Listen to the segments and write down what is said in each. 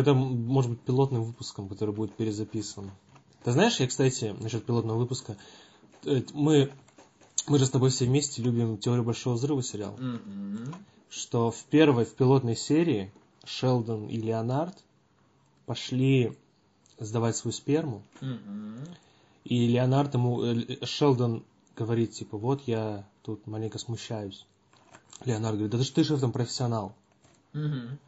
Это может быть пилотным выпуском, который будет перезаписан. Ты знаешь, я, кстати, насчет пилотного выпуска, э, мы, мы же с тобой все вместе любим «Теорию большого взрыва» сериал, Мгм. что в первой, в пилотной серии Шелдон и Леонард пошли сдавать свою сперму, Мгм. и Леонард ему, э, Шелдон говорит, типа, вот я тут маленько смущаюсь. Леонард говорит, да ты же ты же там профессионал. Мгм.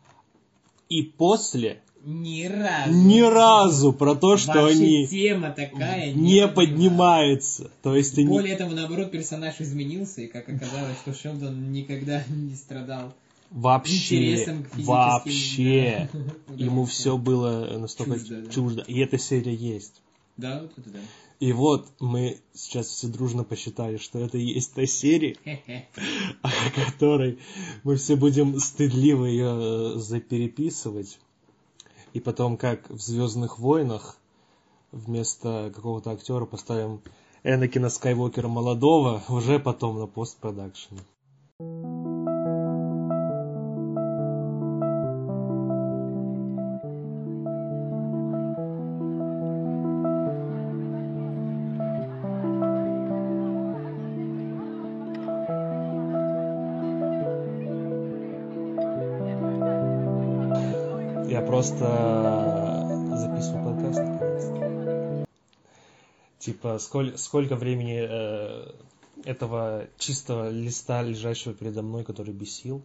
И после Ни разу. ни разу про то, что Вообще они тема такая не поднимается. поднимаются. То есть они... Более того, наоборот, персонаж изменился, и как оказалось, что Шелдон никогда не страдал Вообще, интересом к физическим... вообще, да, ему все было настолько Чуждо, чуждо. И эта серия есть. Да, вот это да. И вот мы сейчас все дружно посчитали, что это и есть та серия, о которой мы все будем стыдливо ее запереписывать. И потом, как в Звездных войнах, вместо какого-то актера поставим Энакина Скайуокера молодого, уже потом на постпродакшене. Просто записываю подкаст. Типа, сколь- сколько времени э, этого чистого листа, лежащего передо мной, который бесил.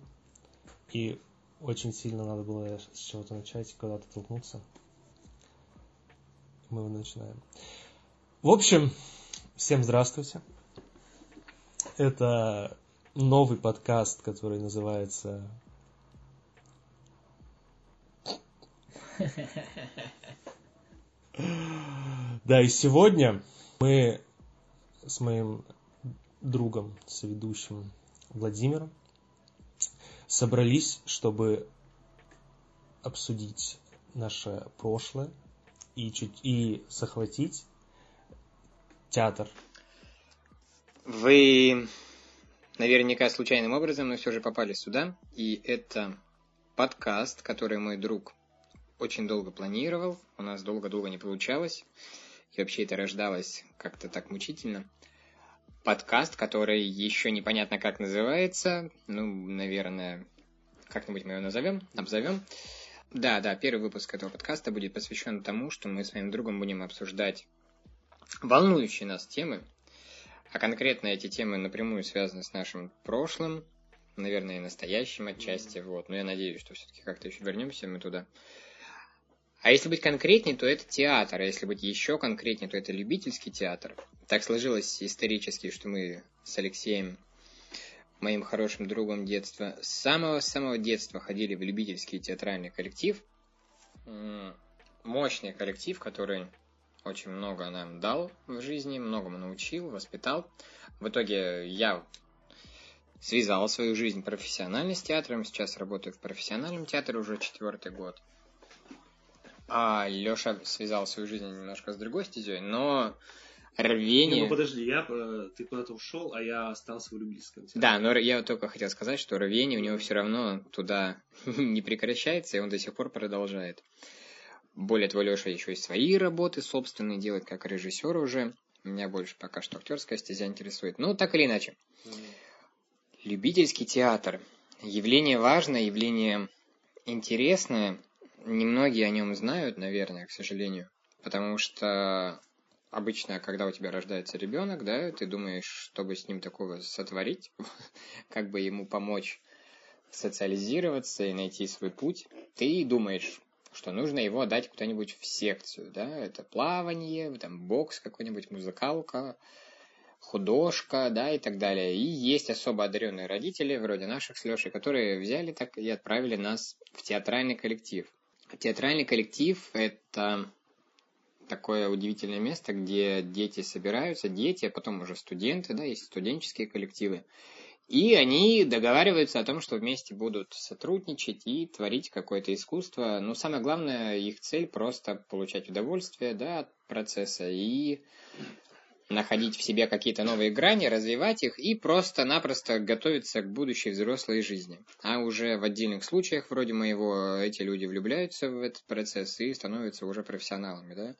И очень сильно надо было с чего-то начать, куда-то толкнуться. Мы начинаем. В общем, всем здравствуйте. Это новый подкаст, который называется Да, и сегодня мы с моим другом, соведущим Владимиром собрались, чтобы обсудить наше прошлое и, чуть, и захватить театр. Вы наверняка случайным образом, но все же попали сюда. И это подкаст, который мой друг очень долго планировал. У нас долго-долго не получалось. И вообще это рождалось как-то так мучительно. Подкаст, который еще непонятно как называется. Ну, наверное, как-нибудь мы его назовем, обзовем. Да, да, первый выпуск этого подкаста будет посвящен тому, что мы с моим другом будем обсуждать волнующие нас темы, а конкретно эти темы напрямую связаны с нашим прошлым, наверное, и настоящим отчасти, вот. Но я надеюсь, что все-таки как-то еще вернемся мы туда. А если быть конкретнее, то это театр, а если быть еще конкретнее, то это любительский театр. Так сложилось исторически, что мы с Алексеем, моим хорошим другом детства, с самого-самого детства ходили в любительский театральный коллектив. Мощный коллектив, который очень много нам дал в жизни, многому научил, воспитал. В итоге я связал свою жизнь профессионально с театром, сейчас работаю в профессиональном театре уже четвертый год. А Леша связал свою жизнь немножко с другой стезей, но рвение... ну подожди, я, ты куда-то ушел, а я остался в любительском театре. Да, но я только хотел сказать, что рвение у него все равно туда не прекращается, и он до сих пор продолжает. Более того, Леша еще и свои работы собственные делает, как режиссер уже. Меня больше пока что актерская стезя интересует. Ну, так или иначе. Любительский театр. Явление важное, явление интересное. Немногие о нем знают, наверное, к сожалению. Потому что обычно, когда у тебя рождается ребенок, да, ты думаешь, чтобы с ним такого сотворить, как бы ему помочь социализироваться и найти свой путь, ты думаешь, что нужно его отдать куда-нибудь в секцию, да, это плавание, там бокс какой-нибудь, музыкалка, художка, да, и так далее. И есть особо одаренные родители, вроде наших с Лешей, которые взяли так и отправили нас в театральный коллектив. Театральный коллектив – это такое удивительное место, где дети собираются, дети, а потом уже студенты, да, есть студенческие коллективы. И они договариваются о том, что вместе будут сотрудничать и творить какое-то искусство. Но самое главное, их цель просто получать удовольствие да, от процесса и находить в себе какие-то новые грани, развивать их и просто-напросто готовиться к будущей взрослой жизни. А уже в отдельных случаях, вроде моего, эти люди влюбляются в этот процесс и становятся уже профессионалами, да,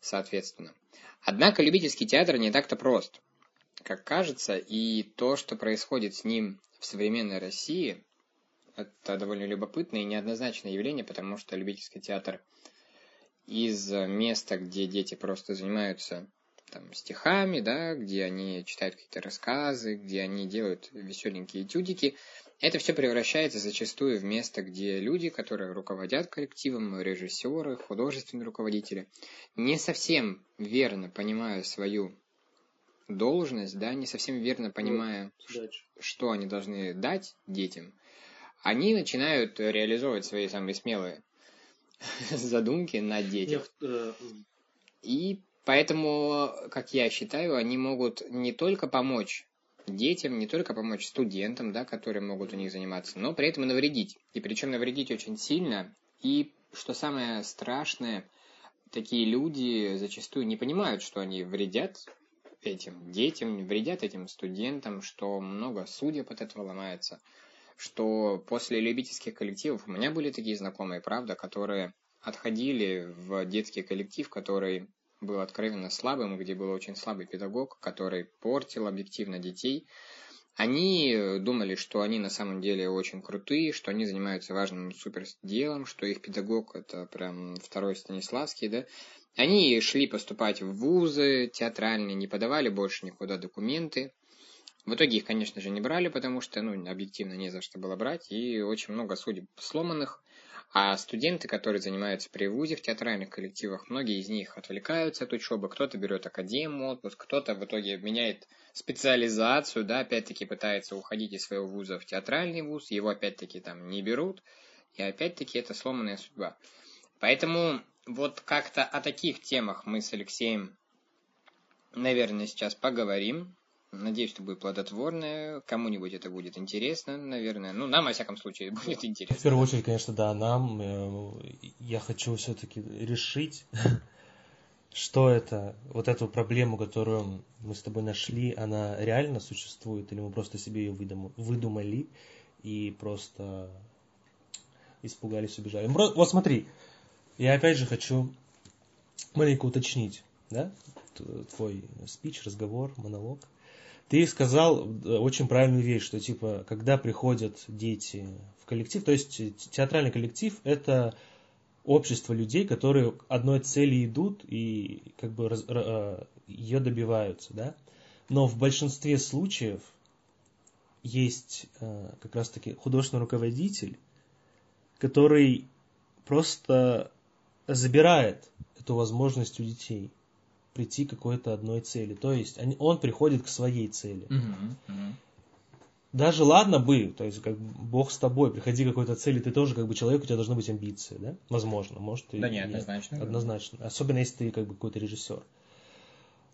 соответственно. Однако любительский театр не так-то прост, как кажется, и то, что происходит с ним в современной России, это довольно любопытное и неоднозначное явление, потому что любительский театр из места, где дети просто занимаются там, стихами, да, где они читают какие-то рассказы, где они делают веселенькие этюдики, это все превращается зачастую в место, где люди, которые руководят коллективом, режиссеры, художественные руководители, не совсем верно понимая свою должность, да, не совсем верно ну, понимая, ну, что они должны дать детям, они начинают реализовывать свои самые смелые задумки на детях. Э, И Поэтому, как я считаю, они могут не только помочь детям, не только помочь студентам, да, которые могут у них заниматься, но при этом и навредить. И причем навредить очень сильно. И что самое страшное, такие люди зачастую не понимают, что они вредят этим детям, вредят этим студентам, что много судеб от этого ломается, что после любительских коллективов у меня были такие знакомые, правда, которые отходили в детский коллектив, который был откровенно слабым, где был очень слабый педагог, который портил объективно детей, они думали, что они на самом деле очень крутые, что они занимаются важным супер делом, что их педагог это прям второй Станиславский, да. Они шли поступать в вузы театральные, не подавали больше никуда документы. В итоге их, конечно же, не брали, потому что, ну, объективно не за что было брать, и очень много судеб сломанных. А студенты, которые занимаются при ВУЗе в театральных коллективах, многие из них отвлекаются от учебы, кто-то берет академ отпуск, кто-то в итоге меняет специализацию, да, опять-таки пытается уходить из своего вуза в театральный вуз, его опять-таки там не берут, и опять-таки это сломанная судьба. Поэтому вот как-то о таких темах мы с Алексеем, наверное, сейчас поговорим. Надеюсь, что будет плодотворное. Кому-нибудь это будет интересно, наверное. Ну, нам, во всяком случае, будет интересно. В первую очередь, конечно, да, нам. Э, я хочу все-таки решить, что это, вот эту проблему, которую мы с тобой нашли, она реально существует, или мы просто себе ее выдумали и просто испугались, убежали. Вот смотри, я опять же хочу маленько уточнить, да, твой спич, разговор, монолог. Ты сказал э, очень правильную вещь, что типа, когда приходят дети в коллектив, то есть театральный коллектив это общество людей, которые одной цели идут и как бы раз, э, ее добиваются, да. Но в большинстве случаев есть э, как раз-таки художественный руководитель, который просто забирает эту возможность у детей прийти к какой-то одной цели. То есть он приходит к своей цели. Даже ладно бы, то есть как Бог с тобой, приходи к какой-то цели, ты тоже как бы человек, у тебя должны быть амбиции, да? Возможно, может. Да и, нет, однозначно. Нет, однозначно. Особенно если ты как бы какой-то режиссер.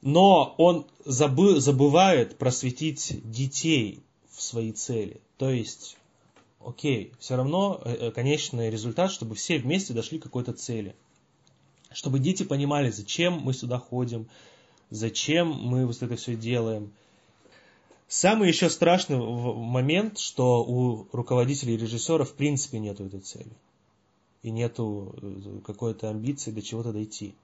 Но он забы, забывает просветить детей в свои цели. То есть, окей, все равно э, э, конечный результат, чтобы все вместе дошли к какой-то цели чтобы дети понимали, зачем мы сюда ходим, зачем мы вот это все делаем. Самый еще страшный момент, что у руководителей и режиссера в принципе нету этой цели. И нету э, какой-то амбиции до чего-то дойти.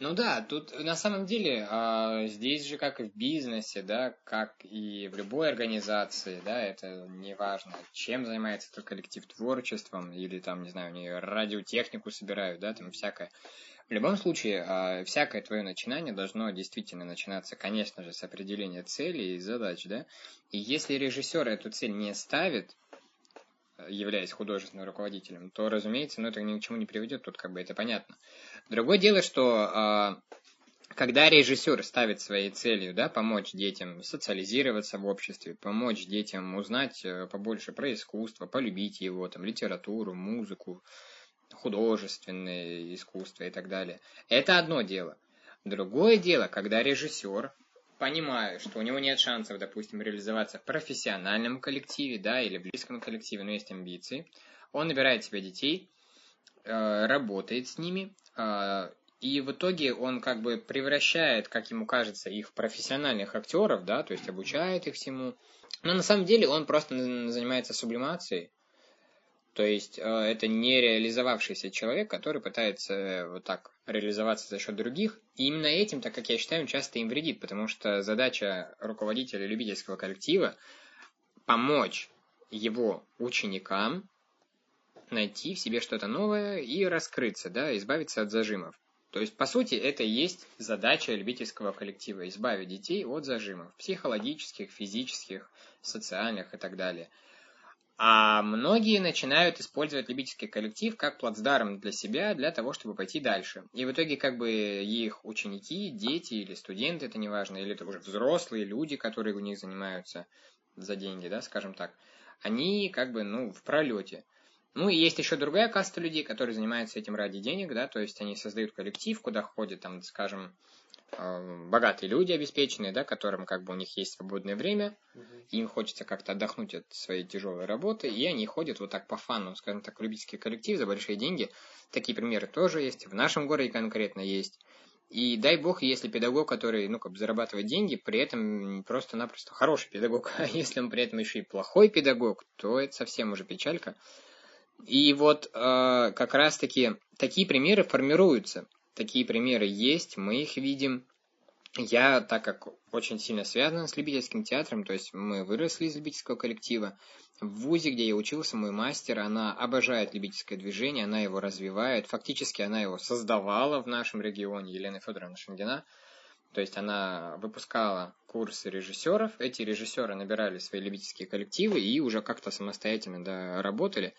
Ну да, тут на самом деле а, здесь же как и в бизнесе, да, как и в любой организации, да, это не важно, чем занимается этот коллектив творчеством или там, не знаю, они радиотехнику собирают, да, там всякое. В любом случае, а, всякое твое начинание должно действительно начинаться, конечно же, с определения целей и задач, да. И если режиссер эту цель не ставит, являясь художественным руководителем, то, разумеется, ну, это ни к чему не приведет, тут как бы это понятно. Другое дело, что э, когда режиссер ставит своей целью да, помочь детям социализироваться в обществе, помочь детям узнать э, побольше про искусство, полюбить его, там, литературу, музыку, художественное искусство и так далее, это одно дело. Другое дело, когда режиссер, понимая, что у него нет шансов, допустим, реализоваться в профессиональном коллективе, да, или в близком коллективе, но есть амбиции, он набирает себе детей, э, работает с ними, а, И в итоге он как бы превращает, как ему кажется, их профессиональных актеров, да, то есть обучает их всему. Но на самом деле он просто занимается сублимацией. То есть э, это не реализовавшийся человек, который пытается вот так реализоваться за счет других. И именно этим, так как я считаю, он часто им вредит, потому что задача руководителя любительского коллектива помочь его ученикам найти в себе что-то новое и раскрыться, да, избавиться от зажимов. То есть, по сути, это и есть задача любительского коллектива – избавить детей от зажимов психологических, физических, социальных и так далее. А многие начинают использовать любительский коллектив как плацдарм для себя, для того, чтобы пойти дальше. И в итоге как бы их ученики, дети или студенты, это неважно, или это уже взрослые люди, которые у них занимаются за деньги, да, скажем так, они как бы, ну, в пролете. Ну и есть еще другая каста людей, которые занимаются этим ради денег, да, то есть они создают коллектив, куда ходят, там, скажем, э, богатые люди обеспеченные, да, которым как бы у них есть свободное время, им хочется как-то отдохнуть от своей тяжелой работы, и они ходят вот так по фану, скажем так, в любительский коллектив за большие деньги. Такие примеры тоже есть, в нашем городе конкретно есть. И дай бог, если педагог, который, ну, как бы зарабатывает деньги, при этом просто-напросто хороший педагог, а если он при этом еще и плохой педагог, то это совсем уже печалька. И вот э, как раз-таки такие примеры формируются. Такие примеры есть, мы их видим. Я, так как очень сильно связан с любительским театром, то есть мы выросли из любительского коллектива, в ВУЗе, где я учился, мой мастер, она обожает любительское движение, она его развивает. Фактически она его создавала в нашем регионе, Елена Федоровна Шангина. То есть она выпускала курсы режиссеров, эти режиссеры набирали свои любительские коллективы и уже как-то самостоятельно да, работали.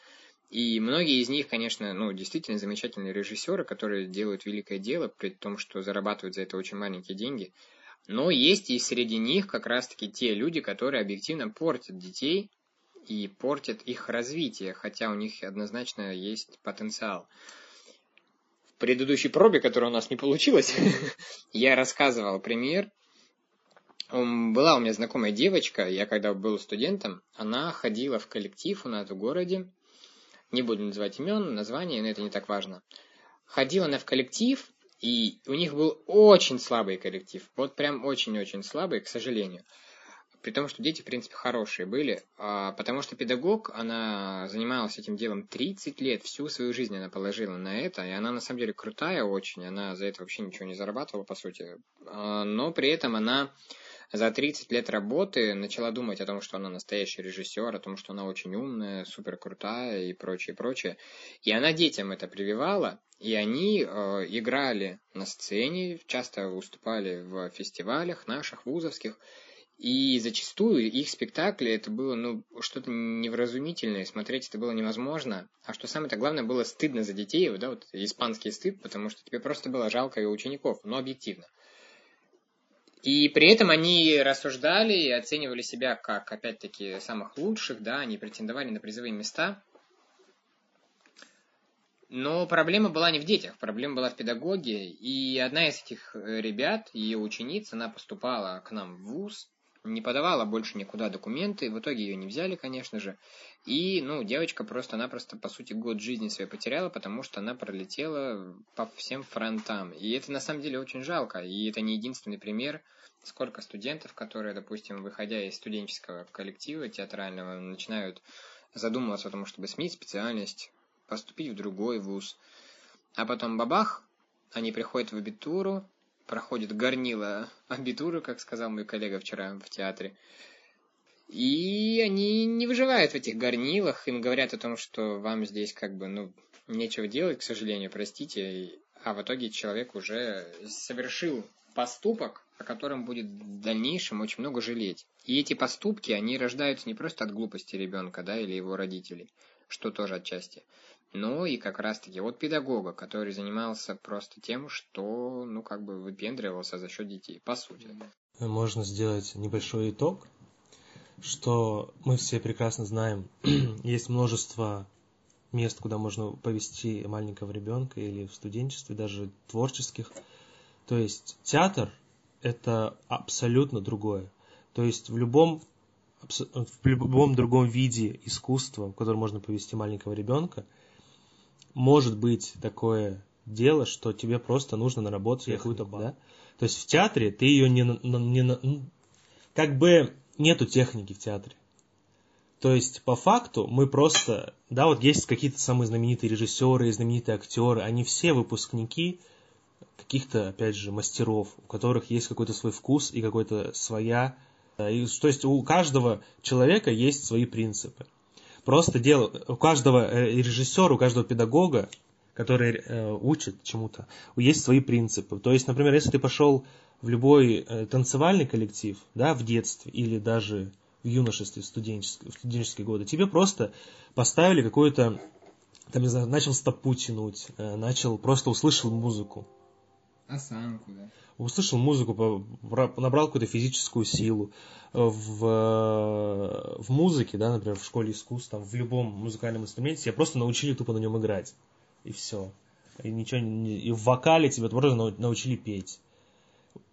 И многие из них, конечно, ну, действительно замечательные режиссеры, которые делают великое дело, при том, что зарабатывают за это очень маленькие деньги. Но есть и среди них как раз-таки те люди, которые объективно портят детей и портят их развитие, хотя у них однозначно есть потенциал. В предыдущей пробе, которая у нас не получилась, я рассказывал пример. Была у меня знакомая девочка, я когда был студентом, она ходила в коллектив у нас в городе, не буду называть имен, названия, но это не так важно. Ходила она в коллектив, и у них был очень слабый коллектив. Вот прям очень-очень слабый, к сожалению. При том, что дети, в принципе, хорошие были. А, потому что педагог, она занималась этим делом 30 лет, всю свою жизнь она положила на это. И она, на самом деле, крутая очень. Она за это вообще ничего не зарабатывала, по сути. А, но при этом она за 30 лет работы начала думать о том, что она настоящий режиссер, о том, что она очень умная, супер крутая и прочее, прочее. И она детям это прививала, и они э, играли на сцене, часто выступали в фестивалях наших, вузовских, и зачастую их спектакли это было ну, что-то невразумительное, смотреть это было невозможно. А что самое-то главное, было стыдно за детей, да, вот испанский стыд, потому что тебе просто было жалко и учеников, но объективно. И при этом они рассуждали и оценивали себя как, опять-таки, самых лучших, да, они претендовали на призовые места. Но проблема была не в детях, проблема была в педагоге. И одна из этих э, ребят, ее ученица, она поступала к нам в ВУЗ, не подавала больше никуда документы, в итоге ее не взяли, конечно же. И, ну, девочка просто-напросто, по сути, год жизни своей потеряла, потому что она пролетела по всем фронтам. И это, на самом деле, очень жалко. И это не единственный пример. Сколько студентов, которые, допустим, выходя из студенческого коллектива театрального, начинают задумываться о том, чтобы сменить специальность, поступить в другой вуз. А потом бабах, они приходят в абитуру, проходит горнило абитуры, как сказал мой коллега вчера в театре. И они не выживают в этих горнилах, им говорят о том, что вам здесь как бы, ну, нечего делать, к сожалению, простите, а в итоге человек уже совершил поступок, о котором будет в дальнейшем очень много жалеть. И эти поступки, они рождаются не просто от глупости ребенка, да, или его родителей, что тоже отчасти, ну и как раз-таки от педагога, который занимался просто тем, что, ну, как бы выпендривался за счет детей, по сути. Можно сделать небольшой итог, что мы все прекрасно знаем, есть множество мест, куда можно повести маленького ребенка или в студенчестве, даже творческих. То есть театр – это абсолютно другое. То есть в любом, в любом другом виде искусства, в котором можно повести маленького ребенка – может быть такое дело, что тебе просто нужно наработать какую-то базу. да. То есть в театре ты ее не, не ну, как бы нету техники в театре. То есть, по факту, мы просто, да, вот есть какие-то самые знаменитые режиссеры знаменитые актеры, они все выпускники каких-то, опять же, мастеров, у которых есть какой-то свой вкус и какой-то своя... э, и, то есть у каждого человека есть свои принципы. Просто дело, у каждого э, режиссера, у каждого педагога, который э, учит чему-то, есть свои принципы. То есть, например, если ты пошел в любой э, танцевальный коллектив, да, в детстве или даже в юношестве, в студенческие, в студенческие годы, тебе просто поставили какую-то, там, не знаю, начал стопу тянуть, э, начал, просто услышал музыку. Осанку, да. Услышал музыку, набрал какую-то физическую силу. Э, В, в музыке, да, например, в школе искусств, там, в любом музыкальном инструменте, тебя просто научили тупо на нем играть. И все. И ничего не... И в вокале тебя нау- научили петь.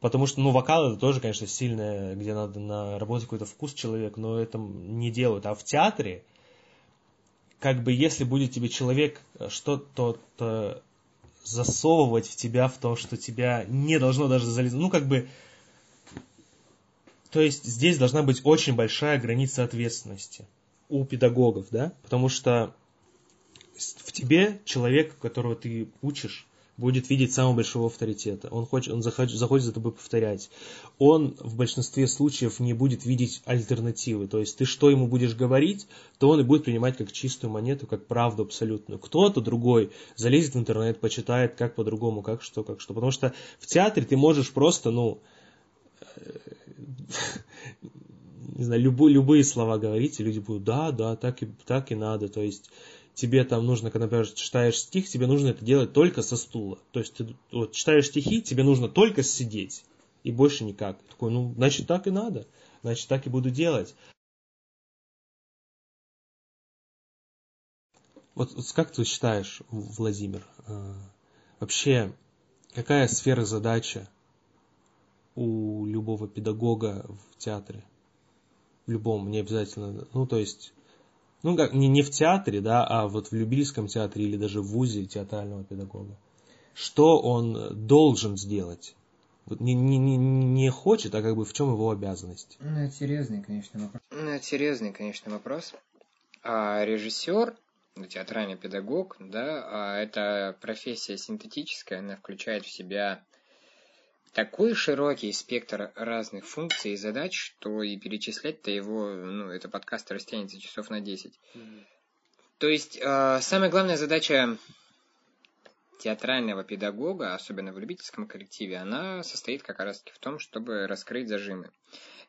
Потому что, ну, вокал это тоже, конечно, сильное, где надо наработать какой-то вкус человек, но это не делают. А в театре, как бы, если будет тебе человек что-то то засовывать в тебя в то, что тебя не должно даже залезать, ну, как бы, то есть здесь должна быть очень большая граница ответственности у педагогов, да, потому что в тебе человек, которого ты учишь, будет видеть самого большого авторитета. Он, хочет, он захочет, захочет за тобой повторять. Он в большинстве случаев не будет видеть альтернативы. То есть ты что ему будешь говорить, то он и будет принимать как чистую монету, как правду абсолютную. Кто-то другой залезет в интернет, почитает, как по-другому, как что, как что. Потому что в театре ты можешь просто, ну, не знаю, любые слова говорить, и люди будут, да, да, так и, так и надо. То есть тебе там нужно, когда, например, читаешь стих, тебе нужно это делать только со стула. То есть ты вот, читаешь стихи, тебе нужно только сидеть, и больше никак. Ты такой, ну, значит, так и надо, значит, так и буду делать. Вот, вот как ты считаешь, Владимир, э, вообще, какая сфера задача у любого педагога в театре? В любом, не обязательно. Ну, то есть, ну, как, не, не в театре, да, а вот в любительском театре или даже в ВУЗе театрального педагога. Что он должен сделать? Вот не, не, не, не хочет, а как бы в чем его обязанность? Ну, это серьезный, конечно, вопрос. Ну, это серьезный, конечно, вопрос. А режиссер, ну, театральный педагог, да, а это профессия синтетическая, она включает в себя такой широкий спектр разных функций и задач, что и перечислять-то его, ну, это подкаст растянется часов на 10. То есть, э, самая главная задача театрального педагога, особенно в любительском коллективе, она состоит как раз-таки в том, чтобы раскрыть зажимы.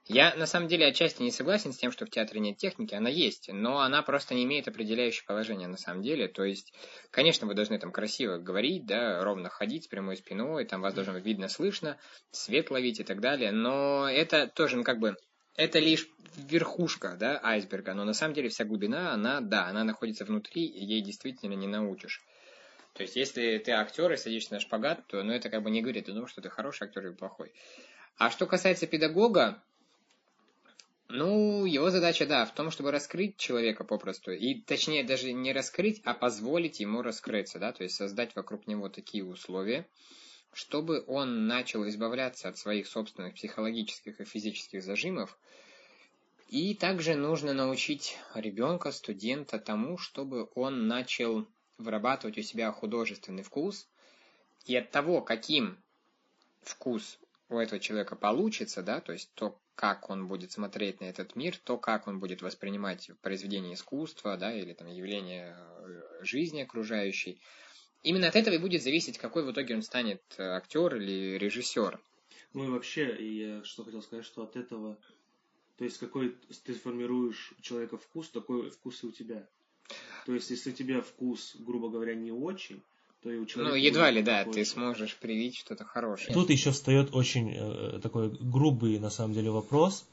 Я на самом деле отчасти не согласен с тем, что в театре нет техники, она есть, но она просто не имеет определяющего положения на самом деле. То есть, конечно, вы должны там красиво говорить, да, ровно ходить с прямой спиной, там вас должно быть видно, слышно, свет ловить и так далее, но это тоже, ну, как бы, это лишь верхушка, да, айсберга, но на самом деле вся глубина, она, да, она находится внутри, и ей действительно не научишь. То есть, если ты актер и садишься на шпагат, то ну, это как бы не говорит о том, что ты хороший актер или плохой. А что касается педагога, ну, его задача, да, в том, чтобы раскрыть человека попросту. И, точнее, даже не раскрыть, а позволить ему раскрыться, да, то есть создать вокруг него такие условия, чтобы он начал избавляться от своих собственных психологических и физических зажимов. И также нужно научить ребенка, студента тому, чтобы он начал вырабатывать у себя художественный вкус. И от того, каким вкус у этого человека получится, да, то есть то, как он будет смотреть на этот мир, то, как он будет воспринимать произведение искусства, да, или там явление э, жизни окружающей, именно от этого и будет зависеть, какой в итоге он станет э, актер или режиссер. Ну и вообще, я что хотел сказать, что от этого, то есть какой ты формируешь у человека вкус, такой вкус и у тебя. То есть если у тебя вкус, грубо говоря, не очень, то и у человека... Ну, едва ли, да, такой ты же. сможешь привить что-то хорошее. Тут еще встает очень э, такой грубый, на самом деле, вопрос.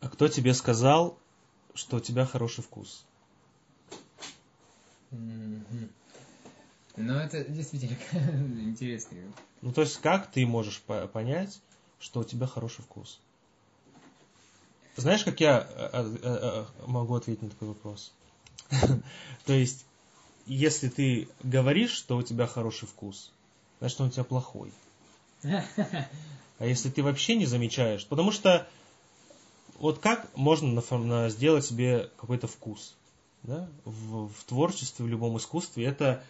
А кто тебе сказал, что у тебя хороший вкус? Ну, это действительно интересный. Ну, то есть, как ты можешь по- понять, что у тебя хороший вкус? Знаешь, как я э, э, э, могу ответить на такой вопрос? То есть, если ты говоришь, что у тебя хороший вкус, значит, он у тебя плохой. А если ты вообще не замечаешь, потому что вот как можно сделать себе какой-то вкус? Да? В, в творчестве, в любом искусстве это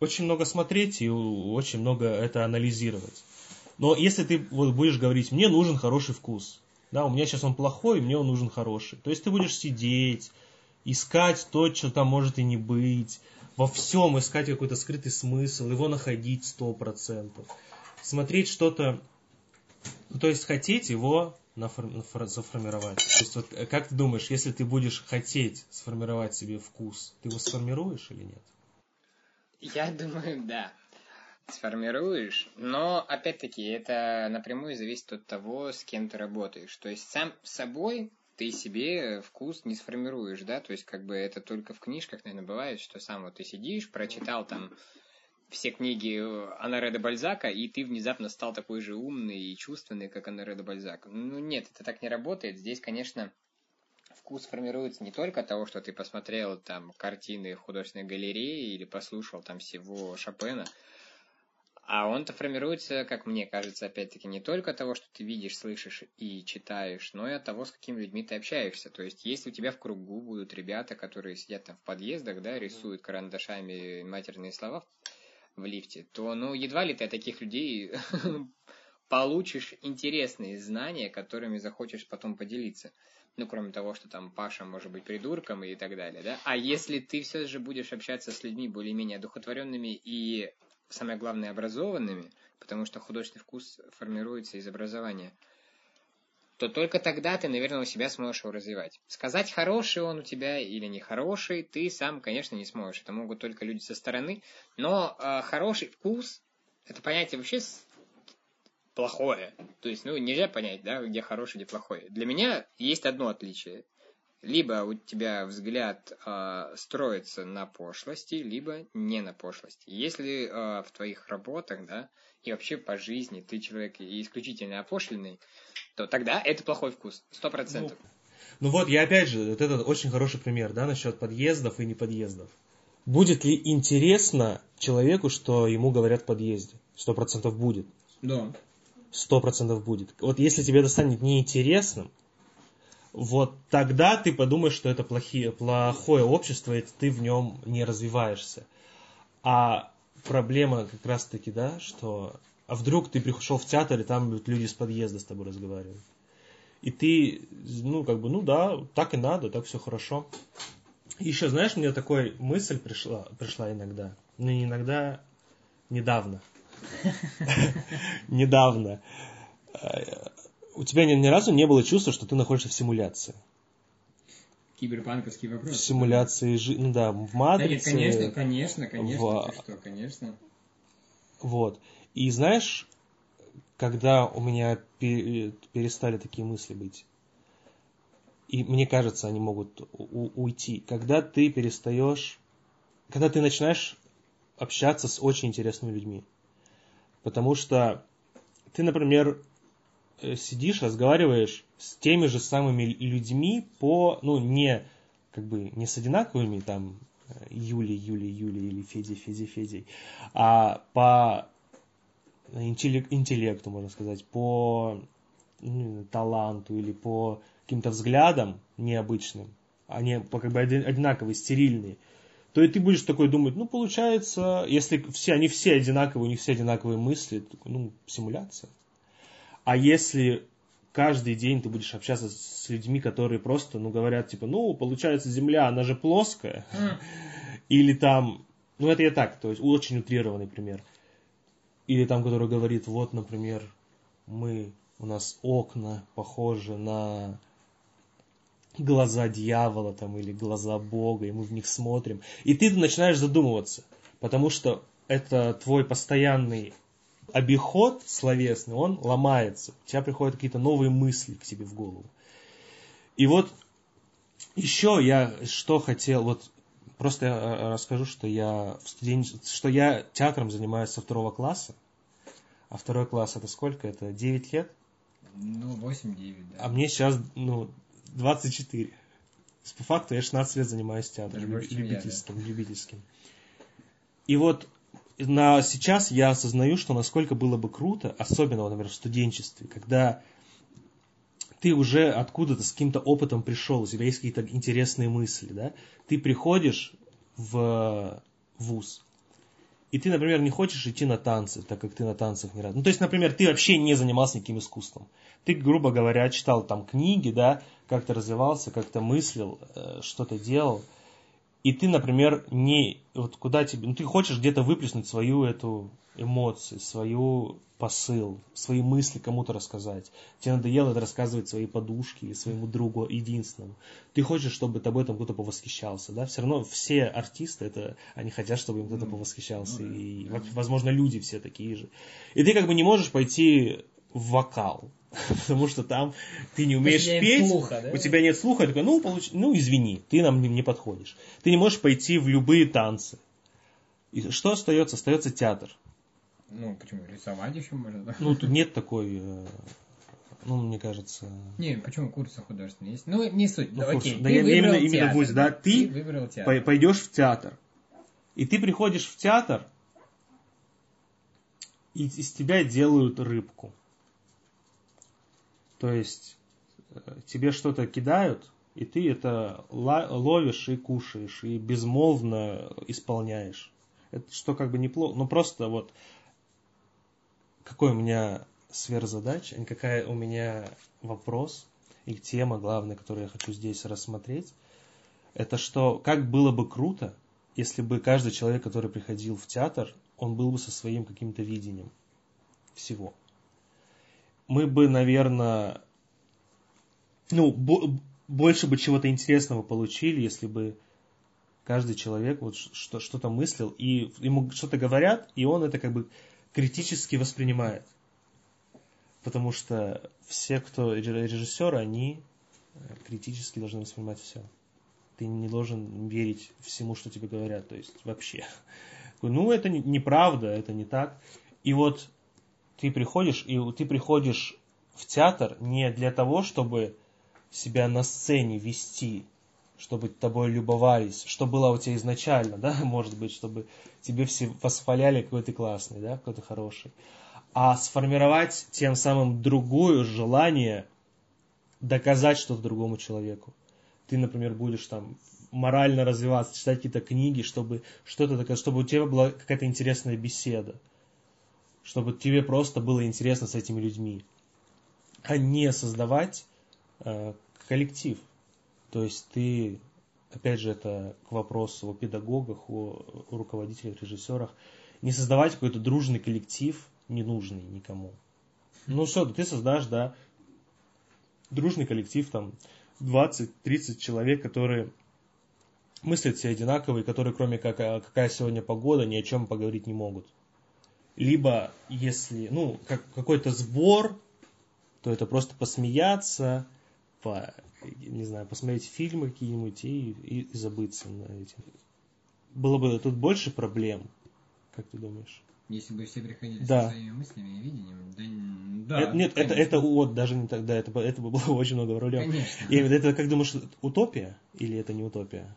очень много смотреть и очень много это анализировать. Но если ты вот будешь говорить, мне нужен хороший вкус, да, у меня сейчас он плохой, мне он нужен хороший. То есть ты будешь сидеть, искать то, что там может и не быть, во всем искать какой-то скрытый смысл, его находить сто процентов, смотреть что-то, ну, то есть хотеть его заформировать. То есть вот э, как ты думаешь, если ты будешь хотеть сформировать себе вкус, ты его сформируешь или нет? Я думаю, да. Сформируешь, но опять-таки это напрямую зависит от того, с кем ты работаешь. То есть сам собой ты себе вкус не сформируешь, да, то есть как бы это только в книжках, наверное, бывает, что сам вот ты сидишь, прочитал там все книги Анаре де Бальзака, и ты внезапно стал такой же умный и чувственный, как Анаре де Бальзак. Ну нет, это так не работает. Здесь, конечно, вкус формируется не только от того, что ты посмотрел там картины художественной галереи или послушал там всего Шопена, а он-то формируется, как мне кажется, опять-таки, не только того, что ты видишь, слышишь и читаешь, но и от того, с какими людьми ты общаешься. То есть, если у тебя в кругу будут ребята, которые сидят там в подъездах, да, рисуют карандашами матерные слова в лифте, то, ну, едва ли ты от таких людей получишь интересные знания, которыми захочешь потом поделиться. Ну, кроме того, что там Паша может быть придурком и так далее, да? А если ты все же будешь общаться с людьми более-менее одухотворенными и, самое главное, образованными, потому что художественный вкус формируется из образования, то только тогда ты, наверное, у себя сможешь его развивать. Сказать, хороший он у тебя или нехороший, ты сам, конечно, не сможешь. Это могут только люди со стороны. Но э, хороший вкус – это понятие вообще плохое. То есть, ну, нельзя понять, да, где хорошее, где плохое. Для меня есть одно отличие. Либо у тебя взгляд э, строится на пошлости, либо не на пошлости. Если э, в твоих работах, да, и вообще по жизни ты человек исключительно опошленный, то тогда это плохой вкус, сто процентов. Ну, ну вот, я опять же, вот это очень хороший пример, да, насчет подъездов и не подъездов. Будет ли интересно человеку, что ему говорят в подъезде? Сто процентов будет. Да сто процентов будет. Вот если тебе это станет неинтересным, вот тогда ты подумаешь, что это плохие, плохое общество, и ты в нем не развиваешься. А проблема как раз таки, да, что а вдруг ты пришел в театр, и там люди с подъезда с тобой разговаривают. И ты, ну, как бы, ну да, так и надо, так все хорошо. И еще, знаешь, мне такая мысль пришла, пришла иногда, ну, не иногда, недавно – недавно. У тебя ни, ни разу не было чувства, что ты находишься в симуляции? Киберпанковский вопрос. В симуляции жизни, ну да, в матрице. Да нет, конечно, конечно, конечно, в... что, конечно. Вот. И знаешь, когда у меня перестали такие мысли быть, и мне кажется, они могут уйти, когда ты перестаешь, когда ты начинаешь общаться с очень интересными людьми. Потому что ты, например, сидишь, разговариваешь с теми же самыми людьми по, ну, не, как бы, не с одинаковыми, там, Юли, Юли, Юли или Феди, Феди, Федей, а по интеллекту, можно сказать, по ну, таланту или по каким-то взглядам необычным, они по как бы одинаковые, стерильные то и ты будешь такой думать, ну, получается, если все, они все одинаковые, у них все одинаковые мысли, ну, симуляция. А если каждый день ты будешь общаться с людьми, которые просто, ну, говорят, типа, ну, получается, Земля, она же плоская, или там, ну, это я так, то есть очень утрированный пример. Или там, который говорит, вот, например, мы, у нас окна похожи на глаза дьявола там или глаза Бога, и мы в них смотрим. И ты начинаешь задумываться, потому что это твой постоянный обиход словесный, он ломается. У тебя приходят какие-то новые мысли к тебе в голову. И вот еще я что хотел, вот просто я э, расскажу, что я в студен... что я театром занимаюсь со второго класса. А второй класс это сколько? Это 9 лет? Ну, 8-9, да. А мне сейчас, ну, 24. По факту я 16 лет занимаюсь театром, Даже люби- больше, чем я, любительским, любительским. И вот на, сейчас я осознаю, что насколько было бы круто, особенно, например, в студенчестве, когда ты уже откуда-то с каким-то опытом пришел, у тебя есть какие-то интересные мысли, да, ты приходишь в вуз, и ты, например, не хочешь идти на танцы, так как ты на танцах не рад. Ну, то есть, например, ты вообще не занимался никаким искусством. Ты, грубо говоря, читал там книги, да, как-то развивался, как-то мыслил, э, что-то делал. И ты, например, не... Вот куда тебе... Ну, ты хочешь где-то выплеснуть свою эту эмоцию, свою посыл, свои мысли кому-то рассказать. Тебе надоело это рассказывать своей подушке или своему другу единственному. Ты хочешь, чтобы тобой там кто-то повосхищался, да? Все равно все артисты, это, они хотят, чтобы им кто-то повосхищался. ну и, возможно, люди все такие же. И ты как бы не можешь пойти в вокал, потому что там ты не умеешь нет петь, слуха, да? у тебя нет слуха, ты такой, ну, получ... ну, извини, ты нам не, не подходишь. Ты не можешь пойти в любые танцы. И что остается? Остается театр. Ну, почему? Рисовать еще можно, да? Ну, тут нет такой, э, ну, мне кажется... Не, почему курсы художественные есть? Ну, не суть. Ну, окей, да ты я- выбрал именно- именно театр, вуз, да, ты выбрал театр. Пой- Пойдешь в театр. И ты приходишь в театр, и из тебя делают рыбку. То есть э, тебе что-то кидают, и ты это ловишь и кушаешь, и безмолвно исполняешь. Это что как бы неплохо, ну просто вот какой у меня сверхзадача, какая у меня вопрос и тема главная, которую я хочу здесь рассмотреть, это что, как было бы круто, если бы каждый человек, который приходил в театр, он был бы со своим каким-то видением всего. Мы бы, наверное, ну, бо- больше бы чего-то интересного получили, если бы каждый человек вот что- что-то мыслил, и ему что-то говорят, и он это как бы критически воспринимает. Потому что все, кто режиссеры, они э, критически должны воспринимать все. Ты не должен верить всему, что тебе говорят, то есть вообще. Ну, это не- неправда, это не так. И вот ты приходишь, и ты приходишь в театр не для того, чтобы себя на сцене вести, чтобы тобой любовались, что было у тебя изначально, да, может быть, чтобы тебе все восхваляли, какой ты классный, да, какой ты хороший, а сформировать тем самым другое желание доказать что-то другому человеку. Ты, например, будешь там морально развиваться, читать какие-то книги, чтобы что-то такое, чтобы у тебя была какая-то интересная беседа, чтобы тебе просто было интересно с этими людьми, а не создавать э, коллектив. То есть ты, опять же, это к вопросу о педагогах, о, о руководителях, режиссерах, не создавать какой-то дружный коллектив, ненужный никому. Ну что, ты создашь, да, дружный коллектив, там, 20-30 человек, которые мыслят все одинаково, и которые, кроме как а, какая сегодня погода, ни о чем поговорить не могут. Либо, если, ну, как, какой-то сбор, то это просто посмеяться, по, не знаю, посмотреть фильмы какие-нибудь и, и, и забыться на этим. Было бы тут больше проблем, как ты думаешь? Если бы все приходили Да. со своими мыслями и видением, да, да Это- нет, это, конечно. это вот даже не тогда, это, бы- это бы было очень много проблем. Конечно. И это, как думаешь, утопия или это не утопия?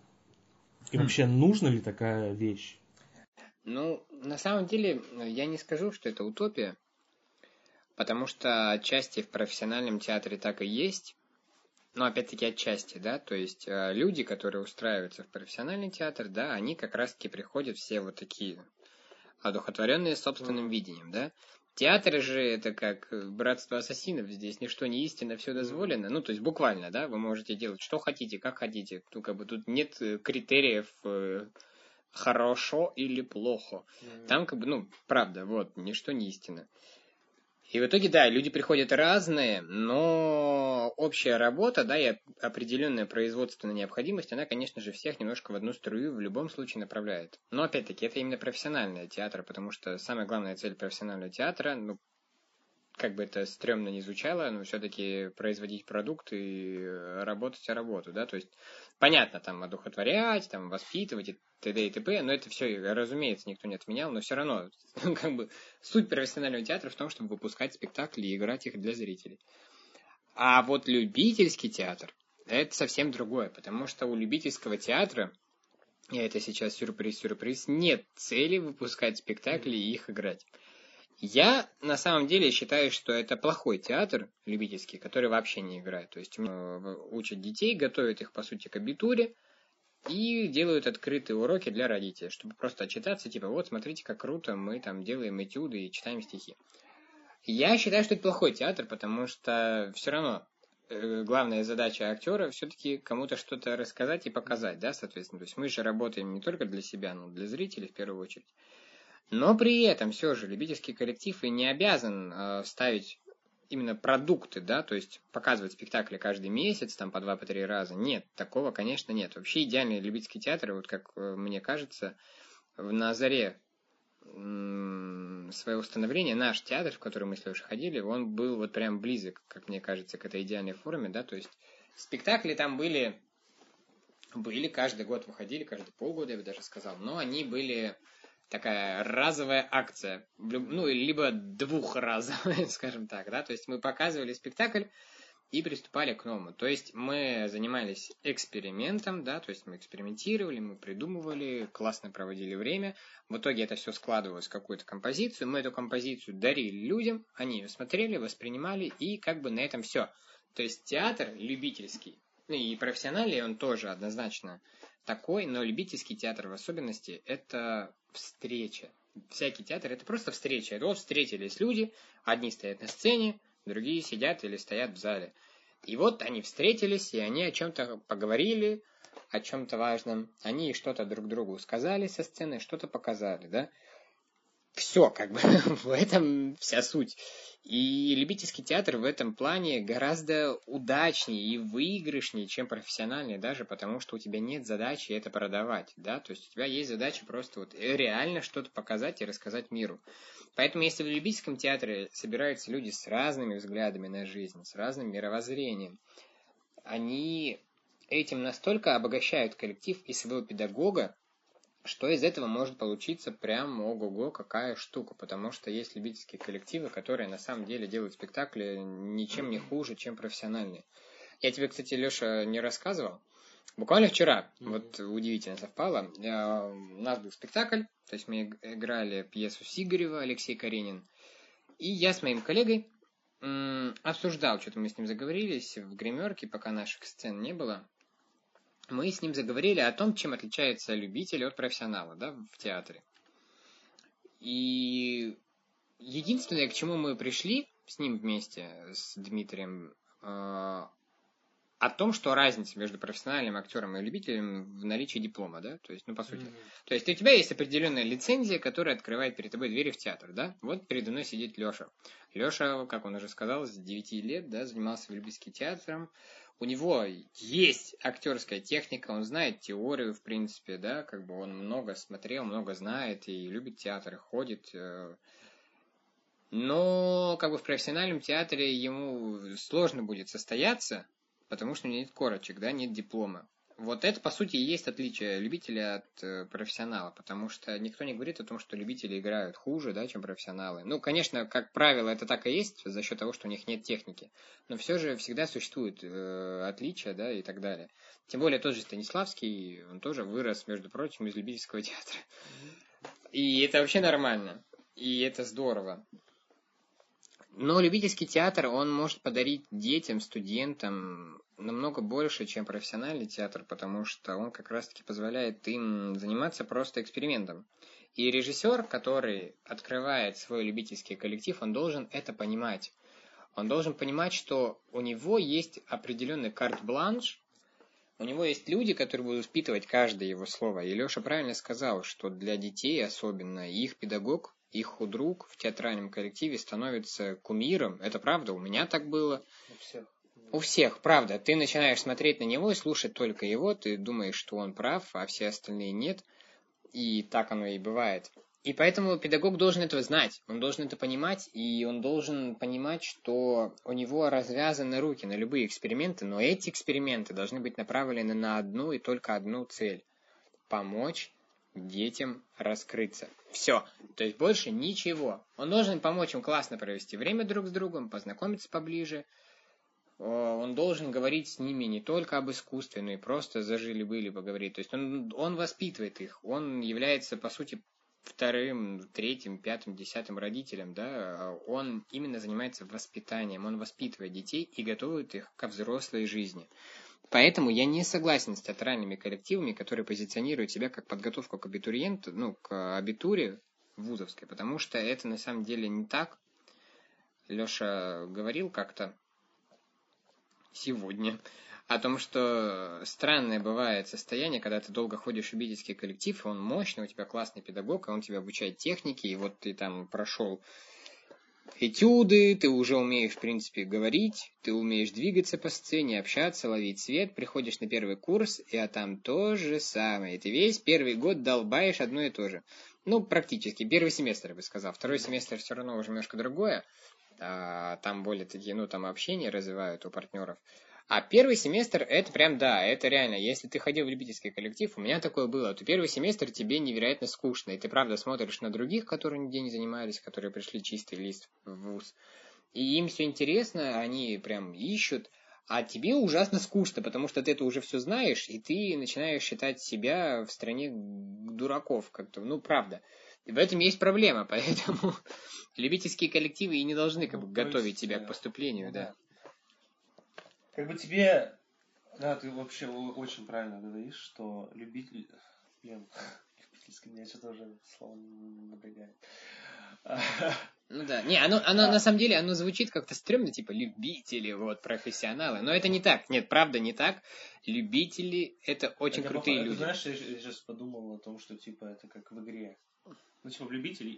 И Хм. вообще, нужна ли такая вещь? Ну, на самом деле, я не скажу, что это утопия, потому что отчасти в профессиональном театре так и есть, но опять-таки отчасти, да, то есть э, люди, которые устраиваются в профессиональный театр, да, они как раз-таки приходят все вот такие одухотворенные собственным видением, да. Театр же это как э, братство ассасинов, здесь ничто не истинно, все дозволено. Ну, то есть буквально, да, вы можете делать что хотите, как хотите. Ну, как бы тут нет э, критериев э, хорошо или плохо. Там как бы, ну, правда, вот, ничто не истина. И в итоге, да, люди приходят разные, но общая работа, да, и определенная производственная необходимость, она, конечно же, всех немножко в одну струю в любом случае направляет. Но, опять-таки, это именно профессиональный театр, потому что самая главная цель профессионального театра, ну, как бы это стрёмно не звучало, но все-таки производить продукт и работать о работу, да, то есть понятно, там, одухотворять, там, воспитывать и т.д. и т.п., но это все, разумеется, никто не отменял, но все равно, как бы, суть профессионального театра в том, чтобы выпускать спектакли и играть их для зрителей. А вот любительский театр, это совсем другое, потому что у любительского театра, и это сейчас сюрприз-сюрприз, нет цели выпускать спектакли и их играть. Я на самом деле считаю, что это плохой театр любительский, который вообще не играет. То есть учат детей, готовят их, по сути, к абитуре и делают открытые уроки для родителей, чтобы просто отчитаться, типа, вот, смотрите, как круто, мы там делаем этюды и читаем стихи. Я считаю, что это плохой театр, потому что все равно э, главная задача актера все-таки кому-то что-то рассказать и показать, да, соответственно. То есть мы же работаем не только для себя, но для зрителей в первую очередь. Но при этом все же любительский коллектив и не обязан э, ставить именно продукты, да, то есть показывать спектакли каждый месяц, там по два, по три раза. Нет, такого, конечно, нет. Вообще идеальный любительский театр, вот как э, мне кажется, на заре своего становления наш театр, в который мы с Лешей ходили, он был вот прям близок, как мне кажется, к этой идеальной форме, да, то есть спектакли там были, были каждый год выходили, каждые полгода, я бы даже сказал, но они были такая разовая акция, ну, либо двухразовая, скажем так, да, то есть мы показывали спектакль и приступали к новому. То есть мы занимались экспериментом, да, то есть мы экспериментировали, мы придумывали, классно проводили время. В итоге это все складывалось в какую-то композицию. Мы эту композицию дарили людям, они ее смотрели, воспринимали, и как бы на этом все. То есть театр любительский, ну и профессиональный он тоже однозначно такой, но любительский театр в особенности это встреча. Всякий театр это просто встреча. Это вот встретились люди, одни стоят на сцене, другие сидят или стоят в зале. И вот они встретились, и они о чем-то поговорили, о чем-то важном. Они что-то друг другу сказали со сцены, что-то показали, да все, как бы, в этом вся суть. И любительский театр в этом плане гораздо удачнее и выигрышнее, чем профессиональный, даже потому что у тебя нет задачи это продавать, да, то есть у тебя есть задача просто вот реально что-то показать и рассказать миру. Поэтому если в любительском театре собираются люди с разными взглядами на жизнь, с разным мировоззрением, они этим настолько обогащают коллектив и своего педагога, что из этого может получиться прям ого-го какая штука, потому что есть любительские коллективы, которые на самом деле делают спектакли ничем не хуже, чем профессиональные. Я тебе, кстати, Леша, не рассказывал. Буквально вчера, mm-hmm. вот удивительно совпало, я, у нас был спектакль, то есть мы играли пьесу Сигарева, Алексей Каренин, и я с моим коллегой обсуждал, что-то мы с ним заговорились в гримерке, пока наших сцен не было, мы с ним заговорили о том, чем отличается любитель от профессионала да, в театре. И единственное, к чему мы пришли с ним вместе, с Дмитрием, э, о том, что разница между профессиональным актером и любителем в наличии диплома, да, то есть, ну, по сути. Mm-hmm. То есть у тебя есть определенная лицензия, которая открывает перед тобой двери в театр, да. Вот передо мной сидит Леша. Леша, как он уже сказал, с 9 лет, да, занимался в любительским театром у него есть актерская техника, он знает теорию, в принципе, да, как бы он много смотрел, много знает и любит театр, ходит. Э. Но как бы в профессиональном театре ему сложно будет состояться, потому что нет корочек, да, нет диплома. Вот это, по сути, и есть отличие любителя от э, профессионала, потому что никто не говорит о том, что любители играют хуже, да, чем профессионалы. Ну, конечно, как правило, это так и есть за счет того, что у них нет техники, но все же всегда существуют э, отличия, да, и так далее. Тем более тот же Станиславский, он тоже вырос, между прочим, из любительского театра. И это вообще нормально, и это здорово. Но любительский театр, он может подарить детям, студентам намного больше, чем профессиональный театр, потому что он как раз-таки позволяет им заниматься просто экспериментом. И режиссер, который открывает свой любительский коллектив, он должен это понимать. Он должен понимать, что у него есть определенный карт-бланш, у него есть люди, которые будут впитывать каждое его слово. И Леша правильно сказал, что для детей особенно их педагог, их худрук в театральном коллективе становится кумиром. Это правда, у меня так было. У всех. У всех, правда. Ты начинаешь смотреть на него и слушать только его, ты думаешь, что он прав, а все остальные нет. И так оно и бывает. И поэтому педагог должен этого знать, он должен это понимать, и он должен понимать, что у него развязаны руки на любые эксперименты, но эти эксперименты должны быть направлены на одну и только одну цель – помочь детям раскрыться. Все. То есть больше ничего. Он должен помочь им классно провести время друг с другом, познакомиться поближе – он должен говорить с ними не только об искусстве, но и просто зажили-были поговорить. То есть он, он воспитывает их, он является, по сути, вторым, третьим, пятым, десятым родителем, да, он именно занимается воспитанием, он воспитывает детей и готовит их ко взрослой жизни. Поэтому я не согласен с театральными коллективами, которые позиционируют себя как подготовку к абитуриенту, ну, к абитуре вузовской, потому что это на самом деле не так. Леша говорил как-то сегодня о том, что странное бывает состояние, когда ты долго ходишь в любительский коллектив, и он мощный, у тебя классный педагог, а он тебя обучает технике, и вот ты там прошел этюды, ты уже умеешь, в принципе, говорить, ты умеешь двигаться по сцене, общаться, ловить свет, приходишь на первый курс, и а там то же самое. Ты весь первый год долбаешь одно и то же. Ну, практически. Первый семестр, я бы сказал. Второй семестр все равно уже немножко другое. А, там более такие, ну, там общение развивают у партнеров. А первый семестр, это прям, да, это реально. Если ты ходил в любительский коллектив, у меня такое было, то первый семестр тебе невероятно скучно. И ты, правда, смотришь на других, которые нигде не занимались, которые пришли чистый лист в ВУЗ. И им все интересно, они прям ищут. А тебе ужасно скучно, потому что ты это уже все знаешь, и ты начинаешь считать себя в стране дураков как-то. Ну, правда. И в этом есть проблема, поэтому любительские коллективы и не должны как бы ну, готовить тебя к поступлению, да как бы тебе, да, ты вообще очень правильно говоришь, что любитель, блин, любительский, меня что-то уже слово напрягает. Ну да, не, оно, оно а. на самом деле, оно звучит как-то стрёмно, типа любители, вот, профессионалы, но это не так, нет, правда не так, любители это очень это крутые люди. Знаешь, я сейчас подумал о том, что типа это как в игре, ну типа в любителей,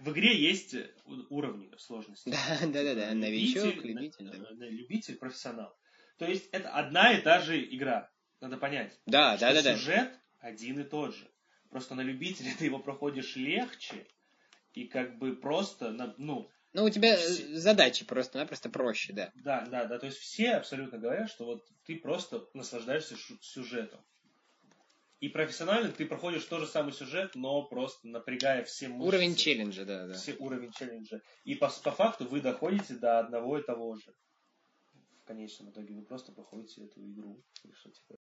в игре есть э, уровни сложности. Да, да, да, да. Новичок, любитель. Да. Любитель, профессионал. То есть это одна и та же игра. Надо понять. Да, да, да, да. Сюжет один и тот же. Просто на любителя ты его проходишь легче и как бы просто, ну... Ну, у тебя все... задачи просто-напросто проще, да. Да, да, да. То есть все абсолютно говорят, что вот ты просто наслаждаешься сюжетом. И профессионально ты проходишь тот же самый сюжет, но просто напрягая все мышцы. Уровень челленджа, да, да. Все уровень челленджа. И по, по факту вы доходите до одного и того же. В конечном итоге вы просто проходите эту игру. Или что типа.